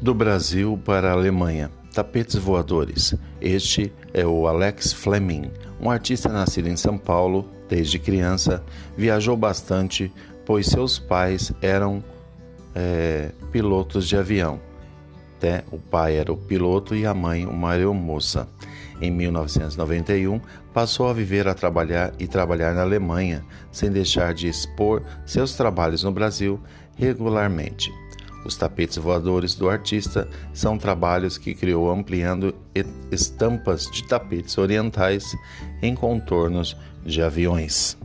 Do Brasil para a Alemanha. Tapetes voadores. Este é o Alex Fleming, um artista nascido em São Paulo desde criança. Viajou bastante, pois seus pais eram é, pilotos de avião. Até o pai era o piloto e a mãe uma aeromoça. Em 1991, passou a viver, a trabalhar e trabalhar na Alemanha, sem deixar de expor seus trabalhos no Brasil regularmente. Os tapetes voadores do artista são trabalhos que criou ampliando estampas de tapetes orientais em contornos de aviões.